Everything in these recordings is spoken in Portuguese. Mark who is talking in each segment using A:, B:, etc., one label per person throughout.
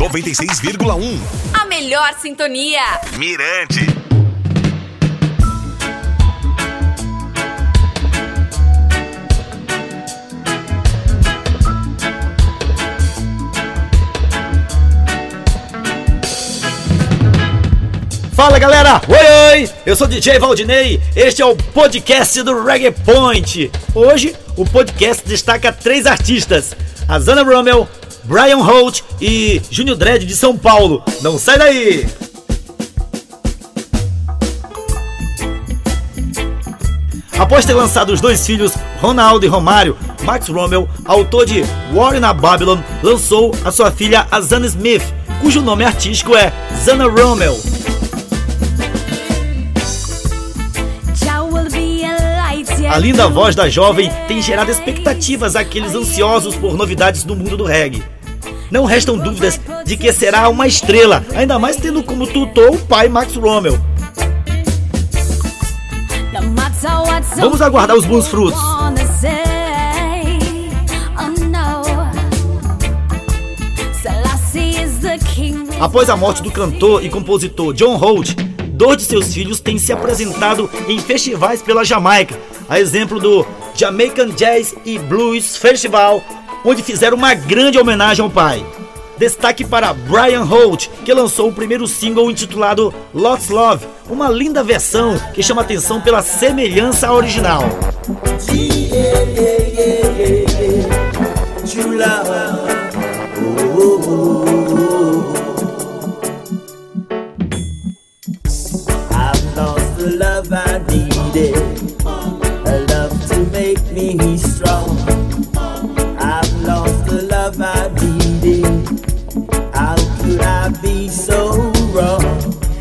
A: 96,1.
B: A melhor sintonia.
A: Mirante.
C: Fala galera, oi oi, eu sou DJ Valdinei, este é o podcast do Reggae Point. Hoje o podcast destaca três artistas, a Zana Rommel, Brian Holt e Júnior Dredd de São Paulo. Não sai daí! Após ter lançado os dois filhos, Ronaldo e Romário, Max Rommel, autor de War in a Babylon, lançou a sua filha Azana Smith, cujo nome artístico é Zana Rommel. A linda voz da jovem tem gerado expectativas àqueles ansiosos por novidades no mundo do reggae. Não restam dúvidas de que será uma estrela, ainda mais tendo como tutor o pai Max Rommel. Vamos aguardar os bons frutos. Após a morte do cantor e compositor John Holt, dois de seus filhos têm se apresentado em festivais pela Jamaica, a exemplo do Jamaican Jazz e Blues Festival, onde fizeram uma grande homenagem ao pai. Destaque para Brian Holt, que lançou o primeiro single intitulado Lots Love, uma linda versão que chama atenção pela semelhança à original.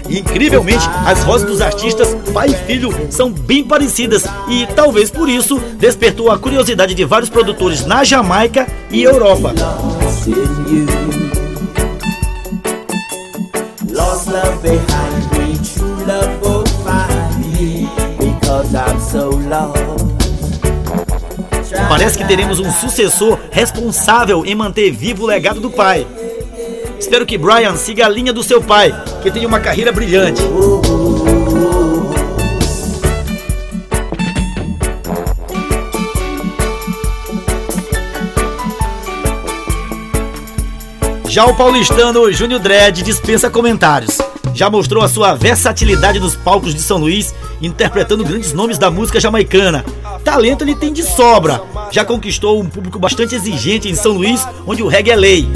C: Incrivelmente, as vozes dos artistas pai e filho são bem parecidas. E talvez por isso despertou a curiosidade de vários produtores na Jamaica e Europa. Parece que teremos um sucessor responsável em manter vivo o legado do pai. Espero que Brian siga a linha do seu pai, que tem uma carreira brilhante. Já o paulistano Júnior Dredd dispensa comentários. Já mostrou a sua versatilidade nos palcos de São Luís, interpretando grandes nomes da música jamaicana. Talento ele tem de sobra. Já conquistou um público bastante exigente em São Luís, onde o reggae é lei.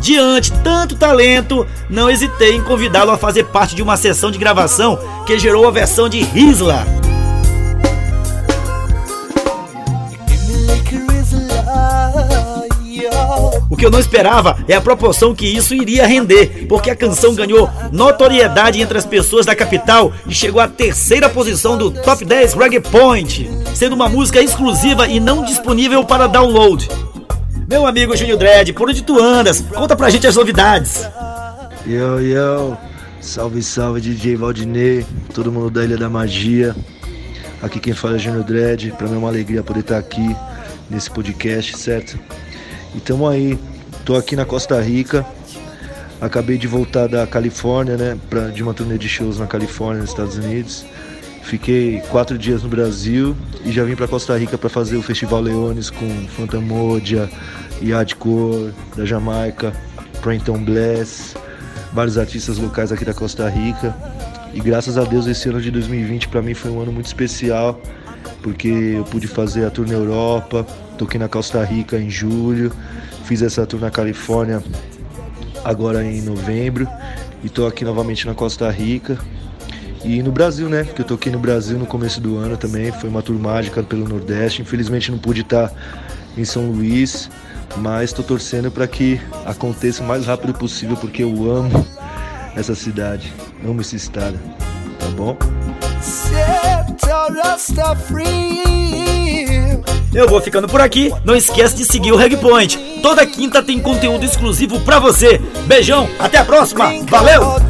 C: Diante tanto talento, não hesitei em convidá-lo a fazer parte de uma sessão de gravação que gerou a versão de Risla. O que eu não esperava é a proporção que isso iria render, porque a canção ganhou notoriedade entre as pessoas da capital e chegou à terceira posição do Top 10 Reggae Point, sendo uma música exclusiva e não disponível para download. Meu amigo Júnior Dredd, por onde tu andas? Conta pra gente as novidades.
D: Yo, yo, salve, salve DJ Valdinei, todo mundo da Ilha da Magia. Aqui quem fala é Júnior Dredd, pra mim é uma alegria poder estar aqui nesse podcast, certo? E tamo aí, tô aqui na Costa Rica. Acabei de voltar da Califórnia, né? Pra, de uma turnê de shows na Califórnia, nos Estados Unidos. Fiquei quatro dias no Brasil e já vim para Costa Rica para fazer o Festival Leones com Fantamodia, Yadcore da Jamaica, Prenton Bless, vários artistas locais aqui da Costa Rica. E graças a Deus esse ano de 2020 para mim foi um ano muito especial, porque eu pude fazer a tour na Europa, toquei na Costa Rica em julho, fiz essa tour na Califórnia agora em novembro e tô aqui novamente na Costa Rica. E no Brasil, né? Que eu toquei no Brasil no começo do ano também, foi uma tour mágica pelo Nordeste. Infelizmente não pude estar em São Luís, mas estou torcendo para que aconteça o mais rápido possível porque eu amo essa cidade, amo esse estado, tá bom?
C: Eu vou ficando por aqui. Não esquece de seguir o Reg Point. Toda quinta tem conteúdo exclusivo para você. Beijão, até a próxima. Valeu!